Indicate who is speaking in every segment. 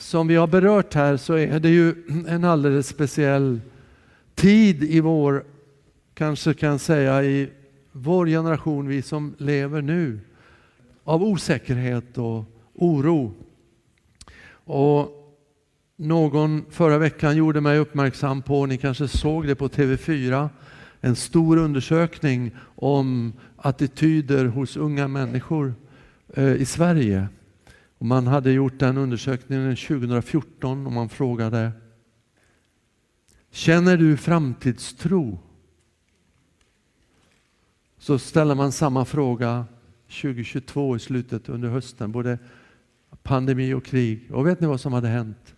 Speaker 1: som vi har berört här så är det ju en alldeles speciell tid i vår, kanske kan säga i vår generation, vi som lever nu, av osäkerhet och oro. Och någon förra veckan gjorde mig uppmärksam på, ni kanske såg det på TV4, en stor undersökning om attityder hos unga människor eh, i Sverige. Och man hade gjort den undersökningen 2014 och man frågade Känner du framtidstro? Så ställer man samma fråga 2022 i slutet under hösten, både pandemi och krig. Och vet ni vad som hade hänt?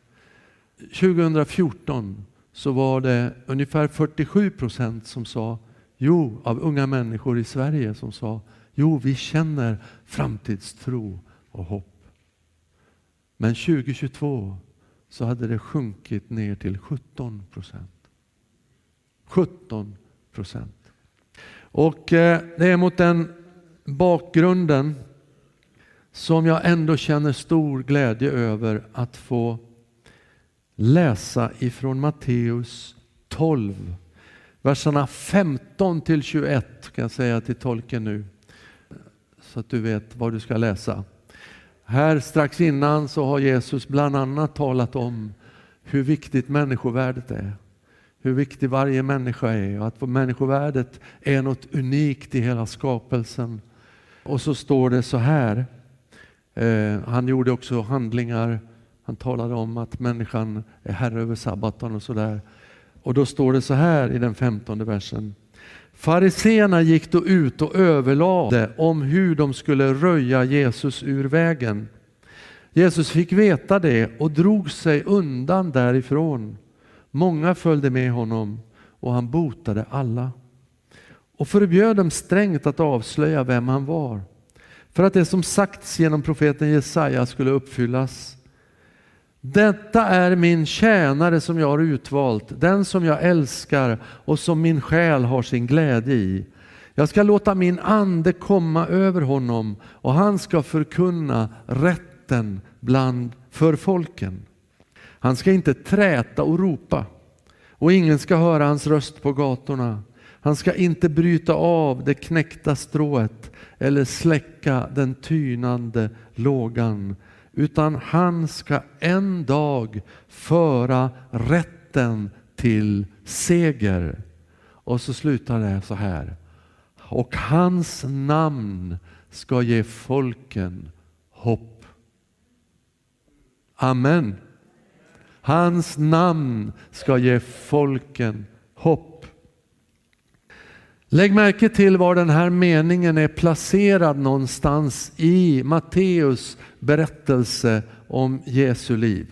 Speaker 1: 2014 så var det ungefär 47 procent som sa, jo, av unga människor i Sverige som sa, jo, vi känner framtidstro och hopp. Men 2022 så hade det sjunkit ner till 17 procent. 17 procent. Och eh, det är mot den bakgrunden som jag ändå känner stor glädje över att få läsa ifrån Matteus 12, verserna 15 till 21 kan jag säga till tolken nu, så att du vet vad du ska läsa. Här strax innan så har Jesus bland annat talat om hur viktigt människovärdet är. Hur viktig varje människa är och att människovärdet är något unikt i hela skapelsen. Och så står det så här. Eh, han gjorde också handlingar. Han talade om att människan är herre över sabbaten och sådär. Och då står det så här i den femtonde versen. Fariseerna gick då ut och överlade om hur de skulle röja Jesus ur vägen. Jesus fick veta det och drog sig undan därifrån. Många följde med honom och han botade alla och förbjöd dem strängt att avslöja vem han var för att det som sagts genom profeten Jesaja skulle uppfyllas. Detta är min tjänare som jag har utvalt, den som jag älskar och som min själ har sin glädje i. Jag ska låta min ande komma över honom och han ska förkunna rätten bland för folken. Han ska inte träta och ropa och ingen ska höra hans röst på gatorna. Han ska inte bryta av det knäckta strået eller släcka den tynande lågan utan han ska en dag föra rätten till seger. Och så slutar det så här. Och hans namn ska ge folken hopp. Amen. Hans namn ska ge folken hopp. Lägg märke till var den här meningen är placerad någonstans i Matteus berättelse om Jesu liv.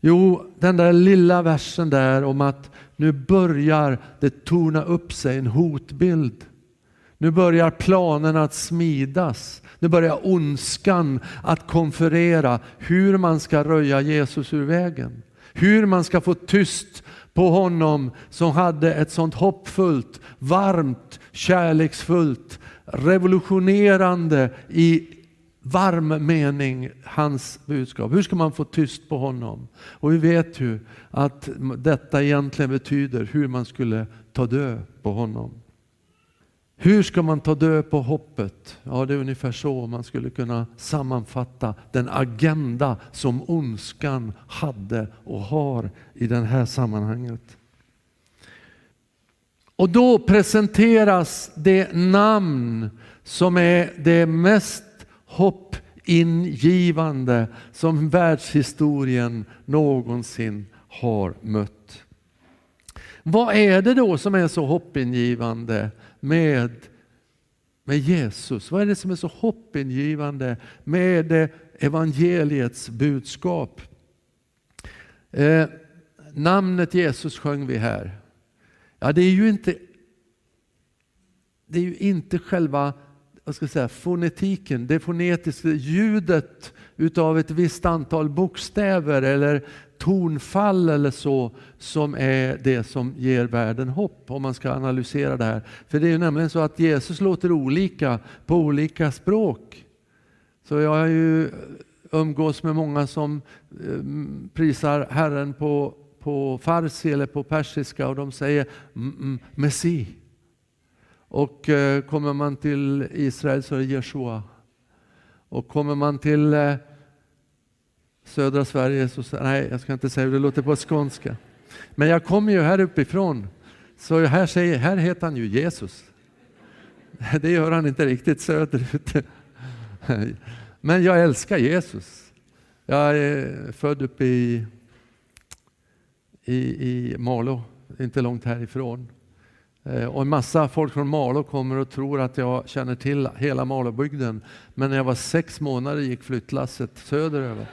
Speaker 1: Jo, den där lilla versen där om att nu börjar det torna upp sig en hotbild. Nu börjar planerna att smidas. Nu börjar ondskan att konferera hur man ska röja Jesus ur vägen. Hur man ska få tyst på honom som hade ett sånt hoppfullt, varmt, kärleksfullt, revolutionerande i varm mening hans budskap. Hur ska man få tyst på honom? Och vi vet ju att detta egentligen betyder hur man skulle ta död på honom. Hur ska man ta död på hoppet? Ja, det är ungefär så man skulle kunna sammanfatta den agenda som ondskan hade och har i det här sammanhanget. Och då presenteras det namn som är det mest hoppingivande som världshistorien någonsin har mött. Vad är det då som är så hoppingivande med, med Jesus? Vad är det som är så hoppingivande med evangeliets budskap? Eh, namnet Jesus sjöng vi här. Ja, det är ju inte, det är ju inte själva vad ska jag säga, fonetiken, det fonetiska ljudet utav ett visst antal bokstäver eller tonfall eller så som är det som ger världen hopp om man ska analysera det här. För det är ju nämligen så att Jesus låter olika på olika språk. Så jag har ju umgås med många som eh, prisar Herren på, på farsi eller på persiska och de säger mm, mm, Messi. Och eh, kommer man till Israel så är det Jeshua. Och kommer man till eh, södra Sverige så nej jag ska inte säga det låter på skånska. Men jag kommer ju här uppifrån så här, säger, här heter han ju Jesus. Det gör han inte riktigt söderut. Men jag älskar Jesus. Jag är född uppe i, i, i Malå, inte långt härifrån. Eh, och en massa folk från Malå kommer och tror att jag känner till hela Malåbygden. Men när jag var sex månader gick flyttlasset söderöver.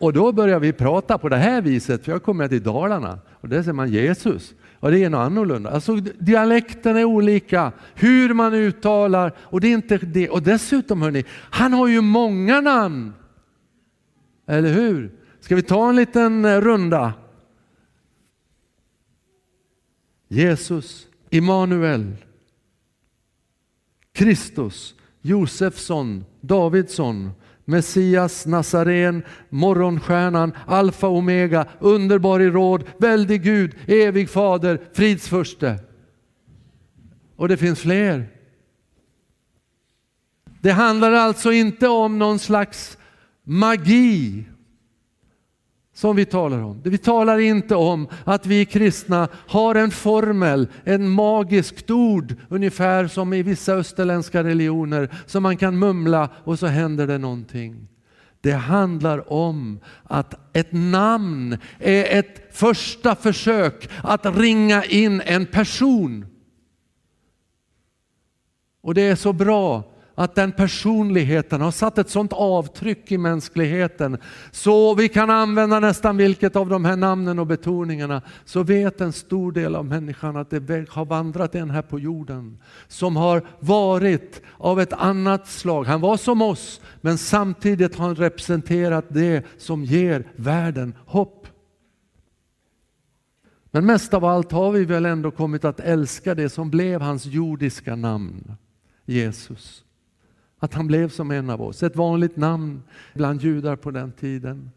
Speaker 1: Och då börjar vi prata på det här viset, för jag kommer till Dalarna och där ser man Jesus. Och det är något annorlunda. Alltså, dialekten är olika, hur man uttalar. Och, det är inte det. och dessutom, hörni, han har ju många namn. Eller hur? Ska vi ta en liten eh, runda? Jesus, Immanuel, Kristus, Josefsson, Davidsson, Messias, Nazaren, morgonstjärnan, Alfa Omega, underbar i råd, väldig Gud, evig fader, fridsförste. Och det finns fler. Det handlar alltså inte om någon slags magi som vi talar om. Vi talar inte om att vi kristna har en formel, en magiskt ord, ungefär som i vissa österländska religioner, som man kan mumla och så händer det någonting. Det handlar om att ett namn är ett första försök att ringa in en person. Och det är så bra att den personligheten har satt ett sådant avtryck i mänskligheten så vi kan använda nästan vilket av de här namnen och betoningarna så vet en stor del av människan att det har vandrat en här på jorden som har varit av ett annat slag. Han var som oss men samtidigt har han representerat det som ger världen hopp. Men mest av allt har vi väl ändå kommit att älska det som blev hans jordiska namn, Jesus. Att han blev som en av oss, ett vanligt namn bland judar på den tiden.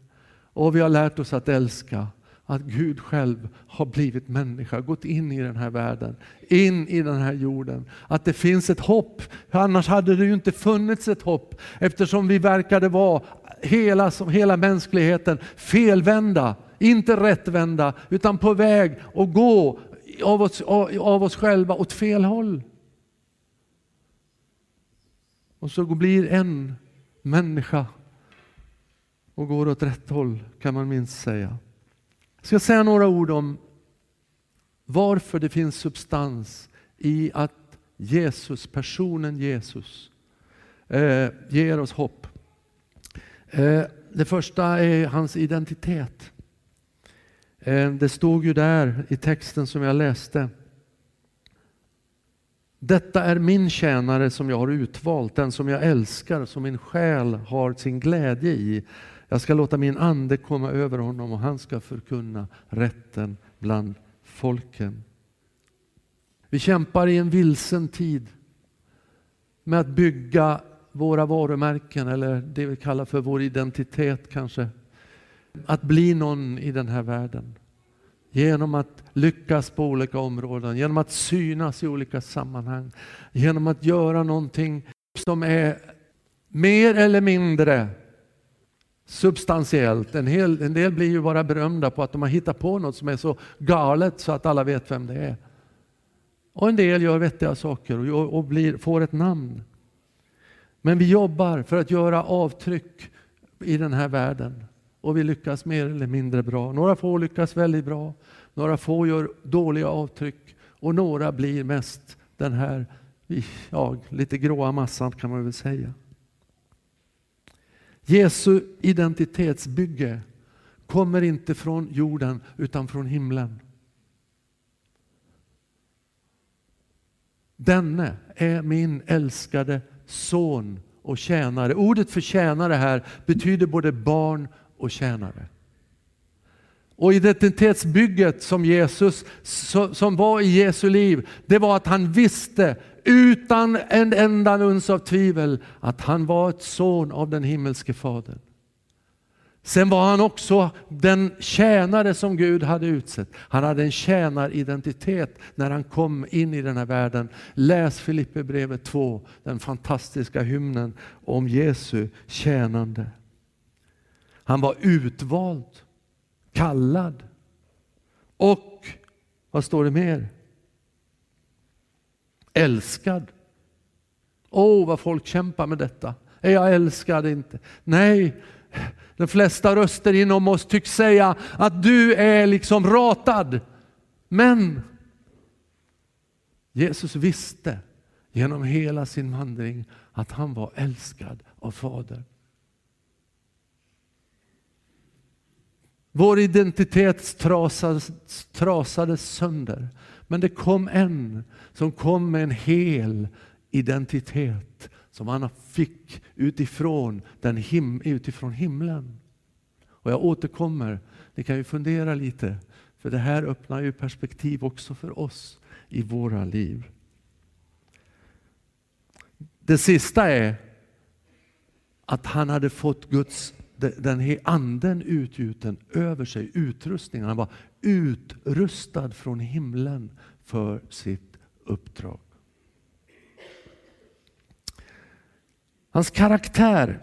Speaker 1: Och vi har lärt oss att älska att Gud själv har blivit människa, gått in i den här världen, in i den här jorden. Att det finns ett hopp, annars hade det ju inte funnits ett hopp eftersom vi verkade vara hela, som hela mänskligheten felvända, inte rättvända utan på väg att gå av oss, av oss själva åt fel håll. Och så blir en människa och går åt rätt håll kan man minst säga. Jag ska säga några ord om varför det finns substans i att Jesus, personen Jesus, eh, ger oss hopp. Eh, det första är hans identitet. Eh, det stod ju där i texten som jag läste. Detta är min tjänare som jag har utvalt, den som jag älskar, som min själ har sin glädje i. Jag ska låta min ande komma över honom och han ska förkunna rätten bland folken. Vi kämpar i en vilsen tid med att bygga våra varumärken eller det vi kallar för vår identitet kanske. Att bli någon i den här världen. Genom att lyckas på olika områden, genom att synas i olika sammanhang, genom att göra någonting som är mer eller mindre substantiellt. En, hel, en del blir ju bara berömda på att de har hittat på något som är så galet så att alla vet vem det är. Och en del gör vettiga saker och, och blir, får ett namn. Men vi jobbar för att göra avtryck i den här världen och vi lyckas mer eller mindre bra. Några få lyckas väldigt bra, några få gör dåliga avtryck och några blir mest den här ja, lite gråa massan kan man väl säga. Jesu identitetsbygge kommer inte från jorden utan från himlen. Denne är min älskade son och tjänare. Ordet för tjänare här betyder både barn och tjänare. Och identitetsbygget som Jesus, som var i Jesu liv, det var att han visste utan en enda uns av tvivel att han var ett son av den himmelske fadern. Sen var han också den tjänare som Gud hade utsett. Han hade en tjänaridentitet när han kom in i den här världen. Läs Filipperbrevet 2, den fantastiska hymnen om Jesu tjänande. Han var utvald, kallad och, vad står det mer? Älskad. Åh, oh, vad folk kämpar med detta. Är jag älskad inte? Nej, de flesta röster inom oss tycks säga att du är liksom ratad. Men Jesus visste genom hela sin vandring att han var älskad av Fadern. Vår identitet trasades, trasades sönder. Men det kom en som kom med en hel identitet som han fick utifrån, den him utifrån himlen. Och jag återkommer, ni kan ju fundera lite, för det här öppnar ju perspektiv också för oss i våra liv. Det sista är att han hade fått Guds den anden utgjuten över sig, utrustningen. Han var utrustad från himlen för sitt uppdrag. Hans karaktär,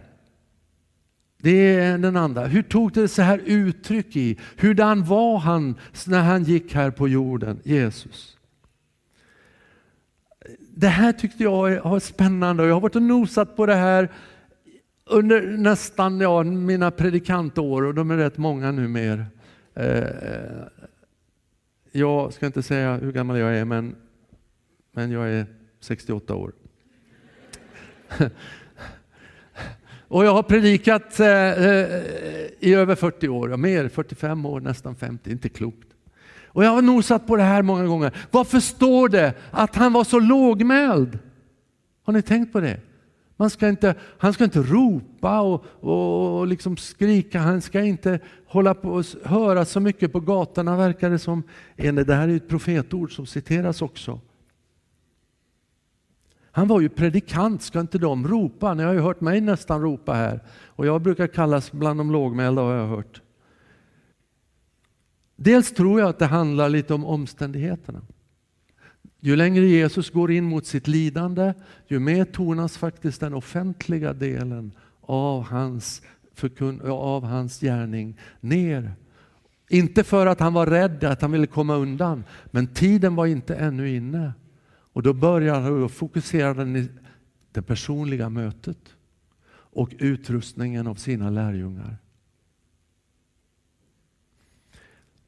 Speaker 1: det är den andra. Hur tog det sig här uttryck i? Hurdan var han när han gick här på jorden, Jesus? Det här tyckte jag var spännande och jag har varit och nosat på det här under nästan ja, mina predikantår, och de är rätt många numera. Eh, eh, jag ska inte säga hur gammal jag är, men, men jag är 68 år. Och jag har predikat eh, eh, i över 40 år, mer 45 år, nästan 50, inte klokt. Och jag har nosat på det här många gånger. Varför står det att han var så lågmäld? Har ni tänkt på det? Man ska inte, han ska inte ropa och, och, liksom skrika, han ska inte hålla på och höra så mycket på gatorna verkar det som. Det här är ett profetord som citeras också. Han var ju predikant, ska inte de ropa? Ni har ju hört mig nästan ropa här. Och jag brukar kallas bland de lågmälda har jag hört. Dels tror jag att det handlar lite om omständigheterna. Ju längre Jesus går in mot sitt lidande, ju mer tonas faktiskt den offentliga delen av hans, av hans gärning ner. Inte för att han var rädd, att han ville komma undan, men tiden var inte ännu inne. Och då börjar han fokusera den i det personliga mötet och utrustningen av sina lärjungar.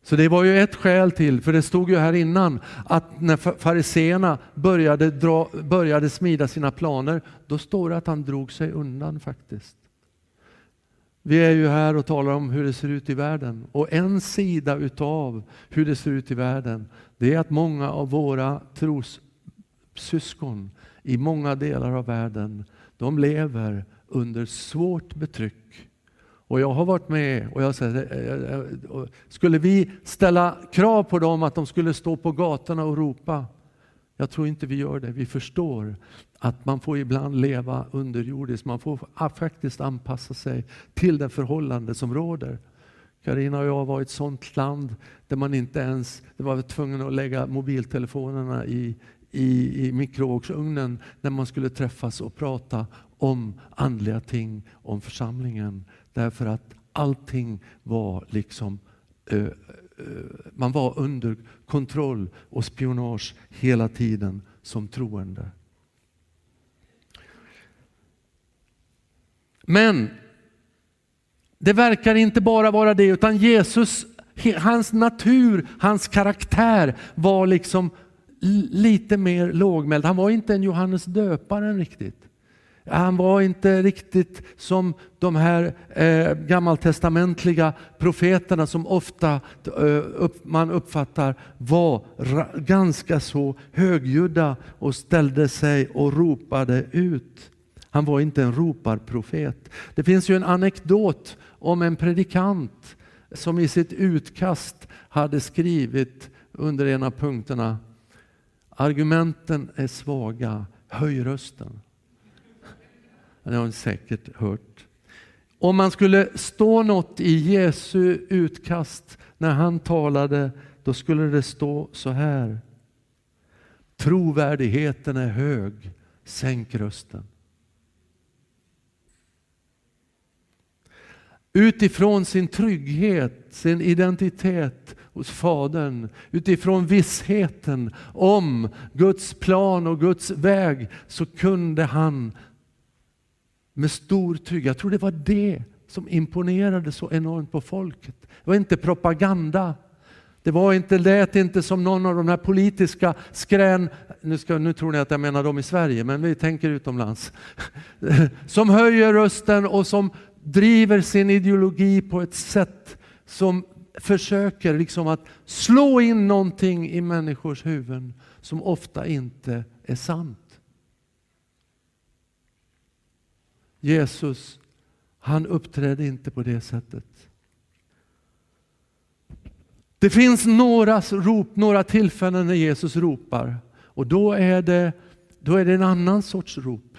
Speaker 1: Så det var ju ett skäl till, för det stod ju här innan, att när fariseerna började, dra, började smida sina planer, då står det att han drog sig undan faktiskt. Vi är ju här och talar om hur det ser ut i världen. Och en sida utav hur det ser ut i världen, det är att många av våra trossyskon i många delar av världen, de lever under svårt betryck och jag har varit med och jag säger, eh, eh, eh, skulle vi ställa krav på dem att de skulle stå på gatorna och ropa? Jag tror inte vi gör det. Vi förstår att man får ibland leva underjordiskt. Man får faktiskt anpassa sig till det förhållande som råder. Karina och jag var i ett sådant land där man inte ens det var tvungen att lägga mobiltelefonerna i, i, i mikrovågsugnen när man skulle träffas och prata om andliga ting, om församlingen. Därför att allting var liksom uh, man var under kontroll och spionage hela tiden som troende. Men det verkar inte bara vara det, utan Jesus, hans natur, hans karaktär var liksom lite mer lågmäld. Han var inte en Johannes döparen riktigt. Han var inte riktigt som de här eh, gammaltestamentliga profeterna som ofta eh, upp, man uppfattar var ganska så högljudda och ställde sig och ropade ut. Han var inte en roparprofet. Det finns ju en anekdot om en predikant som i sitt utkast hade skrivit under en av punkterna Argumenten är svaga. Höj rösten. Det har ni säkert hört. Om man skulle stå något i Jesu utkast när han talade, då skulle det stå så här. Trovärdigheten är hög, sänk rösten. Utifrån sin trygghet, sin identitet hos Fadern, utifrån vissheten om Guds plan och Guds väg, så kunde han med stor trygghet, jag tror det var det som imponerade så enormt på folket. Det var inte propaganda. Det var inte, lät inte som någon av de här politiska skrän, nu, ska, nu tror ni att jag menar dem i Sverige, men vi tänker utomlands, som höjer rösten och som driver sin ideologi på ett sätt som försöker liksom att slå in någonting i människors huvuden som ofta inte är sant. Jesus, han uppträdde inte på det sättet. Det finns några, rop, några tillfällen när Jesus ropar och då är, det, då är det en annan sorts rop.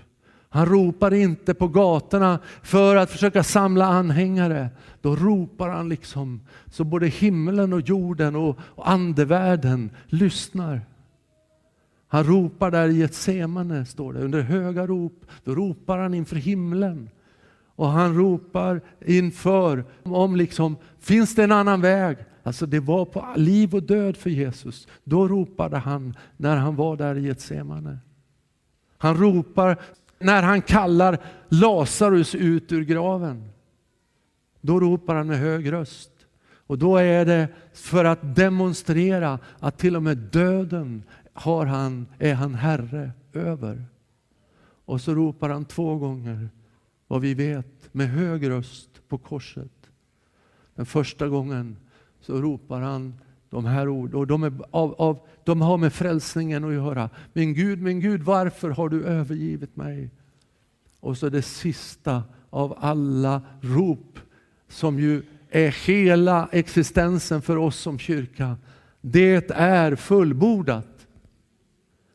Speaker 1: Han ropar inte på gatorna för att försöka samla anhängare. Då ropar han liksom så både himlen och jorden och, och andevärlden lyssnar. Han ropar där i ett semane, står det, under höga rop. Då ropar han inför himlen. Och han ropar inför, om liksom, finns det en annan väg? Alltså det var på liv och död för Jesus. Då ropade han när han var där i ett semane. Han ropar när han kallar Lazarus ut ur graven. Då ropar han med hög röst. Och då är det för att demonstrera att till och med döden har han, är han herre över. Och så ropar han två gånger, vad vi vet, med hög röst på korset. Den första gången så ropar han de här orden och de, är av, av, de har med frälsningen att göra. Min Gud, min Gud, varför har du övergivit mig? Och så det sista av alla rop som ju är hela existensen för oss som kyrka. Det är fullbordat.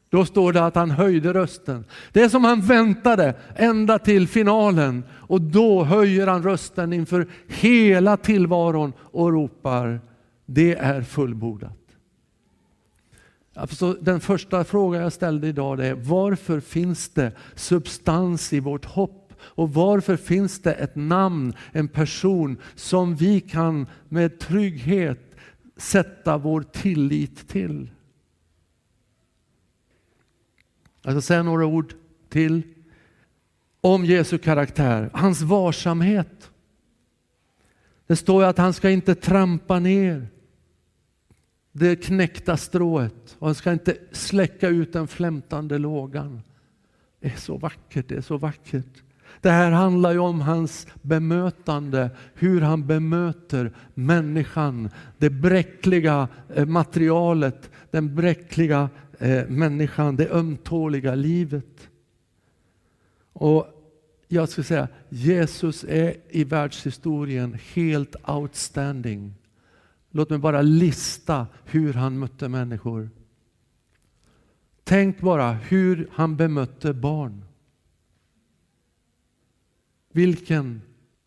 Speaker 1: Då står det att han höjde rösten. Det är som han väntade ända till finalen och då höjer han rösten inför hela tillvaron och ropar det är fullbordat. Alltså, den första frågan jag ställde idag är varför finns det substans i vårt hopp? Och varför finns det ett namn, en person som vi kan med trygghet sätta vår tillit till? Alltså, Jag ska säga några ord till om Jesu karaktär. Hans varsamhet. Det står att han ska inte trampa ner det knäckta strået och han ska inte släcka ut den flämtande lågan. Det är så vackert, det är så vackert. Det här handlar ju om hans bemötande, hur han bemöter människan, det bräckliga eh, materialet, den bräckliga eh, människan, det ömtåliga livet. Och jag skulle säga, Jesus är i världshistorien helt outstanding. Låt mig bara lista hur han mötte människor. Tänk bara hur han bemötte barn. Vilken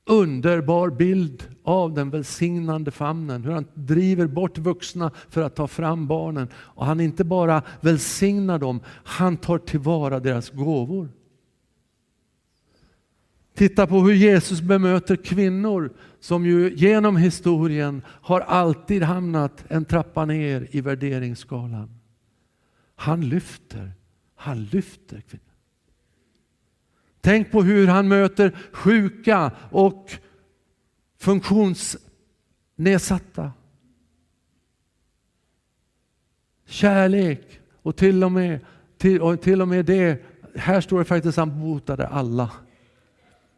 Speaker 1: underbar bild av den välsignande famnen. Hur han driver bort vuxna för att ta fram barnen. Och han inte bara välsignar dem, han tar tillvara deras gåvor. Titta på hur Jesus bemöter kvinnor som ju genom historien har alltid hamnat en trappa ner i värderingsskalan. Han lyfter, han lyfter kvinnor. Tänk på hur han möter sjuka och funktionsnedsatta. Kärlek och till och med, till, och till och med det, här står det faktiskt att han botade alla.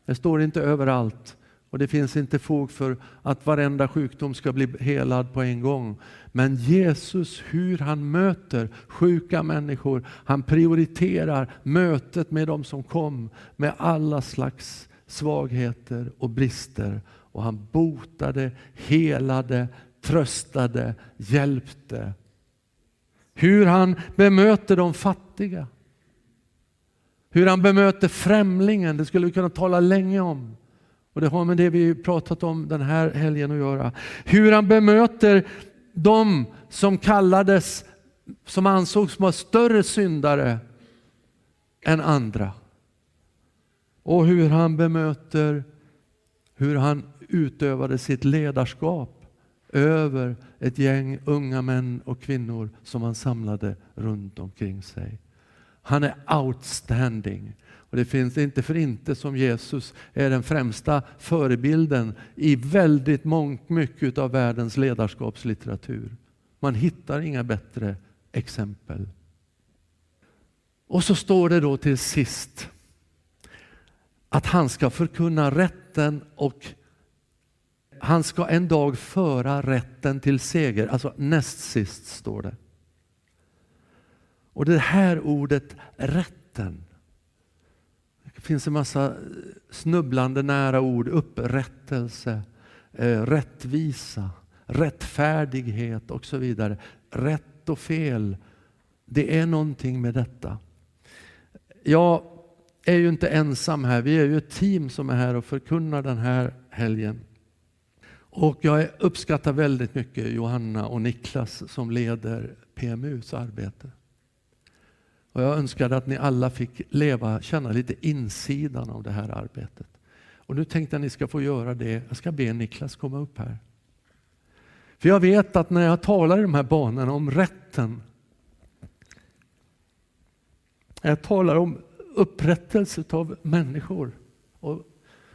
Speaker 1: Det står inte överallt. Och det finns inte fog för att varenda sjukdom ska bli helad på en gång. Men Jesus, hur han möter sjuka människor, han prioriterar mötet med de som kom med alla slags svagheter och brister. Och han botade, helade, tröstade, hjälpte. Hur han bemöter de fattiga. Hur han bemöter främlingen, det skulle vi kunna tala länge om. Och det har med det vi pratat om den här helgen att göra. Hur han bemöter de som kallades, som ansågs vara större syndare än andra. Och hur han bemöter, hur han utövade sitt ledarskap över ett gäng unga män och kvinnor som han samlade runt omkring sig. Han är outstanding. Och Det finns inte för inte som Jesus är den främsta förebilden i väldigt mycket av världens ledarskapslitteratur. Man hittar inga bättre exempel. Och så står det då till sist att han ska förkunna rätten och han ska en dag föra rätten till seger. Alltså näst sist står det. Och det här ordet rätten. Det finns en massa eh, snubblande nära ord. Upprättelse, eh, rättvisa, rättfärdighet och så vidare. Rätt och fel. Det är någonting med detta. Jag är ju inte ensam här. Vi är ju ett team som är här och förkunnar den här helgen. Och jag uppskattar väldigt mycket Johanna och Niklas som leder PMUs arbete. Och jag önskade att ni alla fick leva, känna lite insidan av det här arbetet. Och nu tänkte jag att ni ska få göra det. Jag ska be Niklas komma upp här. För jag vet att när jag talar i de här banorna om rätten, när jag talar om upprättelse av människor och,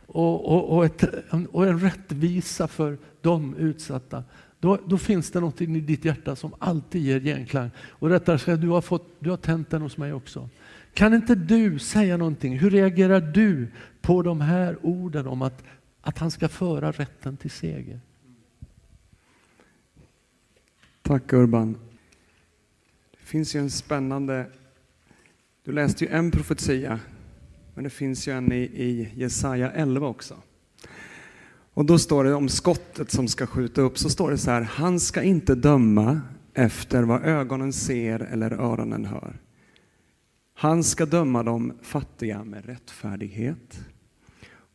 Speaker 1: och, och, och, ett, och en rättvisa för de utsatta. Då, då, finns det något i ditt hjärta som alltid ger genklang. Och rättare sagt, du har, fått, du har tänt den hos mig också. Kan inte du säga någonting? Hur reagerar du på de här orden om att, att han ska föra rätten till seger?
Speaker 2: Tack Urban. Det finns ju en spännande... Du läste ju en profetia, men det finns ju en i, i Jesaja 11 också. Och då står det om skottet som ska skjuta upp, så står det så här, han ska inte döma efter vad ögonen ser eller öronen hör. Han ska döma de fattiga med rättfärdighet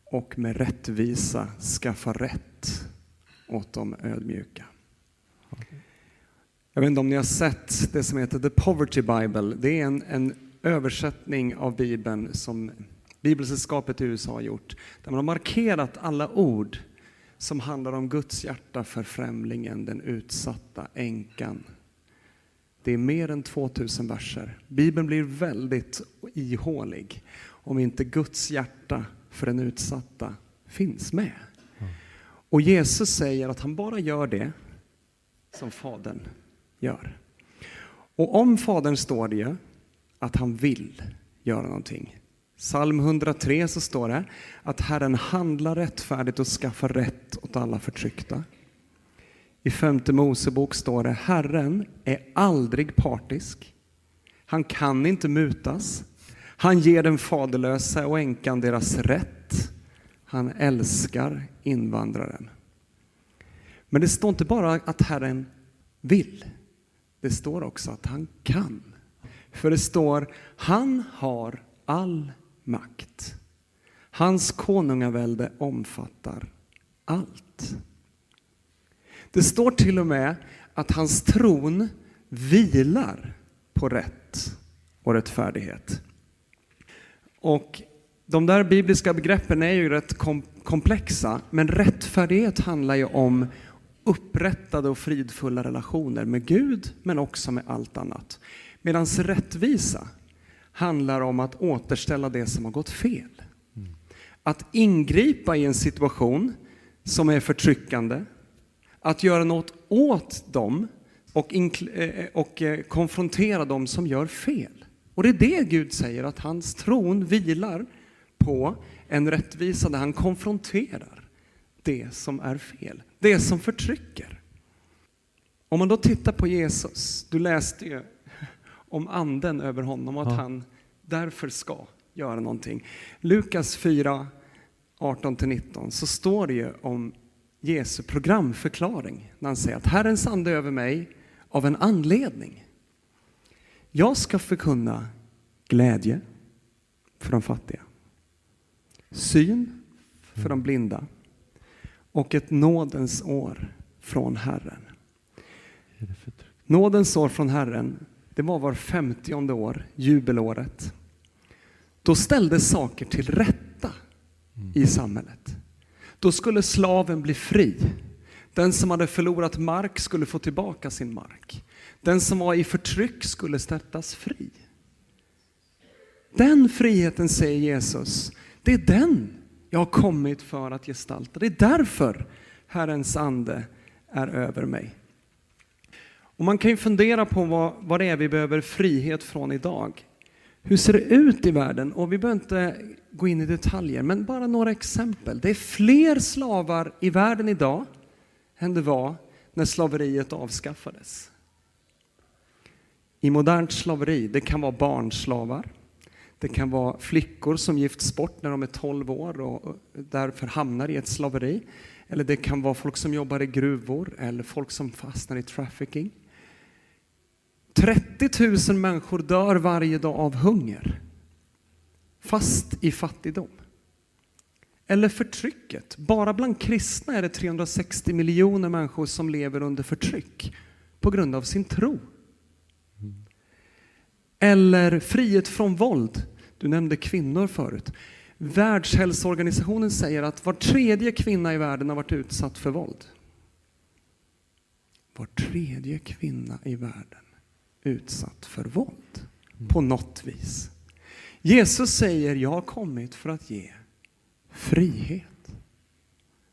Speaker 2: och med rättvisa skaffa rätt åt de ödmjuka. Jag vet inte om ni har sett det som heter The Poverty Bible. Det är en, en översättning av Bibeln som Bibelsällskapet i USA har gjort. Där man har markerat alla ord som handlar om Guds hjärta för främlingen, den utsatta änkan. Det är mer än 2000 verser. Bibeln blir väldigt ihålig om inte Guds hjärta för den utsatta finns med. Och Jesus säger att han bara gör det som Fadern gör. Och om Fadern står det ju att han vill göra någonting. Psalm 103 så står det att Herren handlar rättfärdigt och skaffar rätt åt alla förtryckta. I femte Mosebok står det Herren är aldrig partisk. Han kan inte mutas. Han ger den faderlösa och änkan deras rätt. Han älskar invandraren. Men det står inte bara att Herren vill. Det står också att han kan. För det står, han har all makt. Hans konungavälde omfattar allt. Det står till och med att hans tron vilar på rätt och rättfärdighet. Och de där bibliska begreppen är ju rätt komplexa, men rättfärdighet handlar ju om upprättade och fridfulla relationer med Gud, men också med allt annat. Medan rättvisa handlar om att återställa det som har gått fel. Att ingripa i en situation som är förtryckande, att göra något åt dem och, eh, och eh, konfrontera dem som gör fel. Och det är det Gud säger, att hans tron vilar på en rättvisa där han konfronterar det som är fel, det som förtrycker. Om man då tittar på Jesus, du läste ju om anden över honom och att ja. han därför ska göra någonting. Lukas 4, 18-19 så står det ju om Jesu programförklaring när han säger att Herrens ande är över mig av en anledning. Jag ska förkunna glädje för de fattiga, syn för de blinda och ett nådens år från Herren. Nådens år från Herren, det var var femtionde år, jubelåret. Då ställdes saker till rätta i samhället. Då skulle slaven bli fri. Den som hade förlorat mark skulle få tillbaka sin mark. Den som var i förtryck skulle sättas fri. Den friheten, säger Jesus, det är den jag har kommit för att gestalta. Det är därför Herrens ande är över mig. Och man kan ju fundera på vad, vad det är vi behöver frihet från idag. Hur ser det ut i världen? Och vi behöver inte gå in i detaljer, men bara några exempel. Det är fler slavar i världen idag än det var när slaveriet avskaffades. I modernt slaveri, det kan vara barnslavar, det kan vara flickor som gifts bort när de är 12 år och därför hamnar i ett slaveri. Eller det kan vara folk som jobbar i gruvor eller folk som fastnar i trafficking. 30 000 människor dör varje dag av hunger, fast i fattigdom. Eller förtrycket. Bara bland kristna är det 360 miljoner människor som lever under förtryck på grund av sin tro. Eller frihet från våld. Du nämnde kvinnor förut. Världshälsoorganisationen säger att var tredje kvinna i världen har varit utsatt för våld. Var tredje kvinna i världen utsatt för våld på något vis. Jesus säger, jag har kommit för att ge frihet,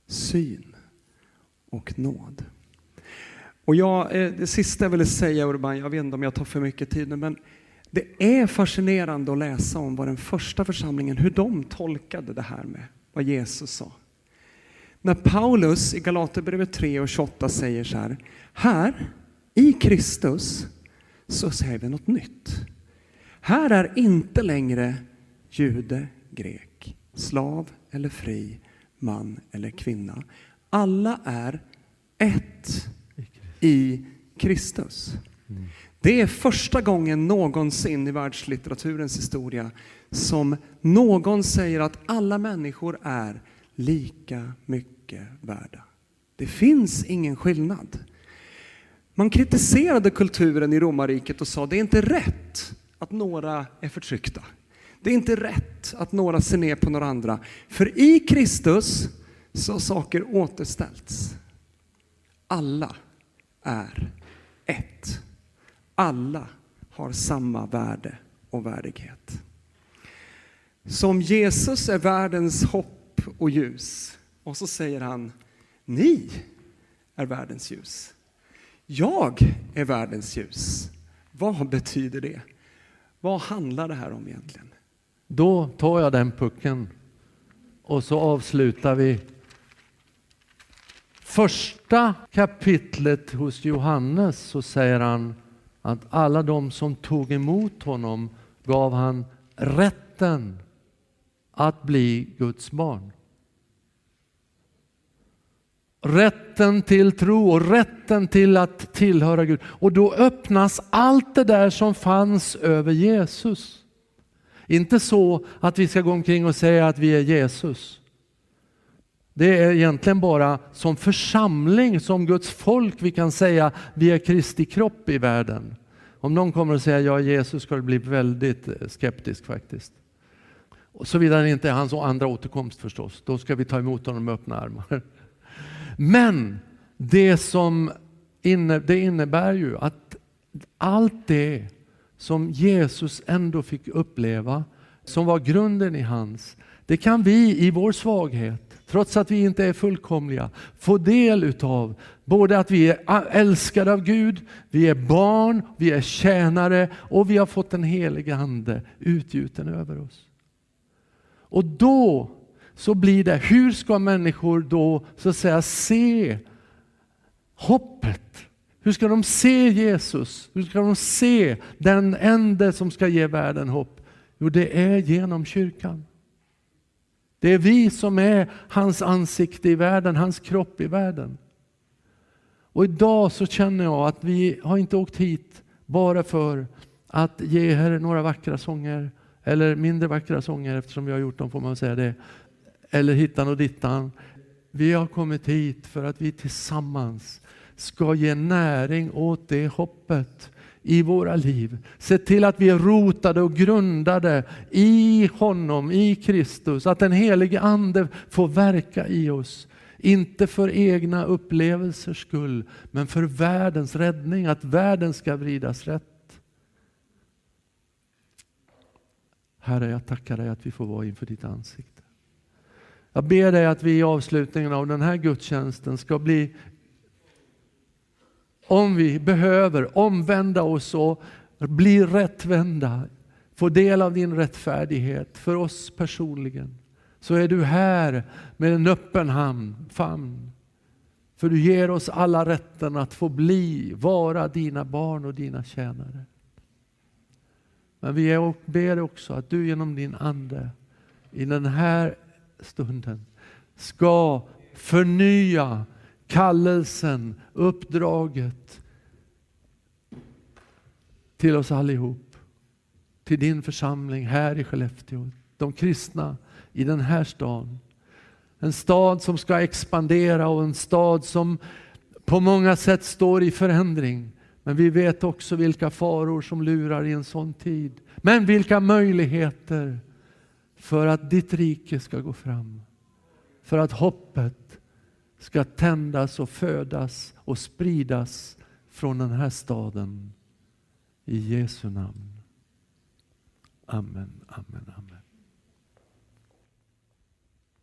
Speaker 2: syn och nåd. Och jag, eh, det sista jag ville säga Urban, jag vet inte om jag tar för mycket tid nu, men det är fascinerande att läsa om vad den första församlingen, hur de tolkade det här med vad Jesus sa. När Paulus i Galaterbrevet 3 och 28 säger så här, här i Kristus så säger vi något nytt. Här är inte längre jude, grek, slav eller fri, man eller kvinna. Alla är ett i Kristus. Det är första gången någonsin i världslitteraturens historia som någon säger att alla människor är lika mycket värda. Det finns ingen skillnad. Man kritiserade kulturen i romarriket och sa det är inte rätt att några är förtryckta. Det är inte rätt att några ser ner på några andra. För i Kristus så har saker återställts. Alla är ett. Alla har samma värde och värdighet. Som Jesus är världens hopp och ljus. Och så säger han, ni är världens ljus. Jag är världens ljus. Vad betyder det? Vad handlar det här om egentligen?
Speaker 1: Då tar jag den pucken och så avslutar vi första kapitlet hos Johannes så säger han att alla de som tog emot honom gav han rätten att bli Guds barn. Rätten till tro och rätten till att tillhöra Gud. Och då öppnas allt det där som fanns över Jesus. Inte så att vi ska gå omkring och säga att vi är Jesus. Det är egentligen bara som församling, som Guds folk vi kan säga vi är Kristi kropp i världen. Om någon kommer och säger jag är Jesus ska du bli väldigt eh, skeptisk faktiskt. Såvida det inte är hans andra återkomst förstås. Då ska vi ta emot honom med öppna armar. Men det som inne, det innebär ju att allt det som Jesus ändå fick uppleva, som var grunden i hans, det kan vi i vår svaghet, trots att vi inte är fullkomliga, få del utav. Både att vi är älskade av Gud, vi är barn, vi är tjänare och vi har fått den helige Ande utgjuten över oss. Och då så blir det, hur ska människor då så att säga se hoppet? Hur ska de se Jesus? Hur ska de se den ende som ska ge världen hopp? Jo, det är genom kyrkan. Det är vi som är hans ansikte i världen, hans kropp i världen. Och idag så känner jag att vi har inte åkt hit bara för att ge er några vackra sånger, eller mindre vackra sånger eftersom vi har gjort dem får man säga det, eller hittan och dittan. Vi har kommit hit för att vi tillsammans ska ge näring åt det hoppet i våra liv. Se till att vi är rotade och grundade i honom, i Kristus. Att den helige Ande får verka i oss. Inte för egna upplevelsers skull, men för världens räddning. Att världen ska vridas rätt. Herre, jag tackar dig att vi får vara inför ditt ansikte. Jag ber dig att vi i avslutningen av den här gudstjänsten ska bli om vi behöver omvända oss och bli rättvända, få del av din rättfärdighet för oss personligen, så är du här med en öppen hamn, famn. För du ger oss alla rätten att få bli, vara dina barn och dina tjänare. Men vi ber också att du genom din Ande i den här stunden ska förnya kallelsen, uppdraget till oss allihop. Till din församling här i Skellefteå. De kristna i den här staden. En stad som ska expandera och en stad som på många sätt står i förändring. Men vi vet också vilka faror som lurar i en sån tid. Men vilka möjligheter för att ditt rike ska gå fram. För att hoppet ska tändas och födas och spridas från den här staden. I Jesu namn. Amen, amen, amen.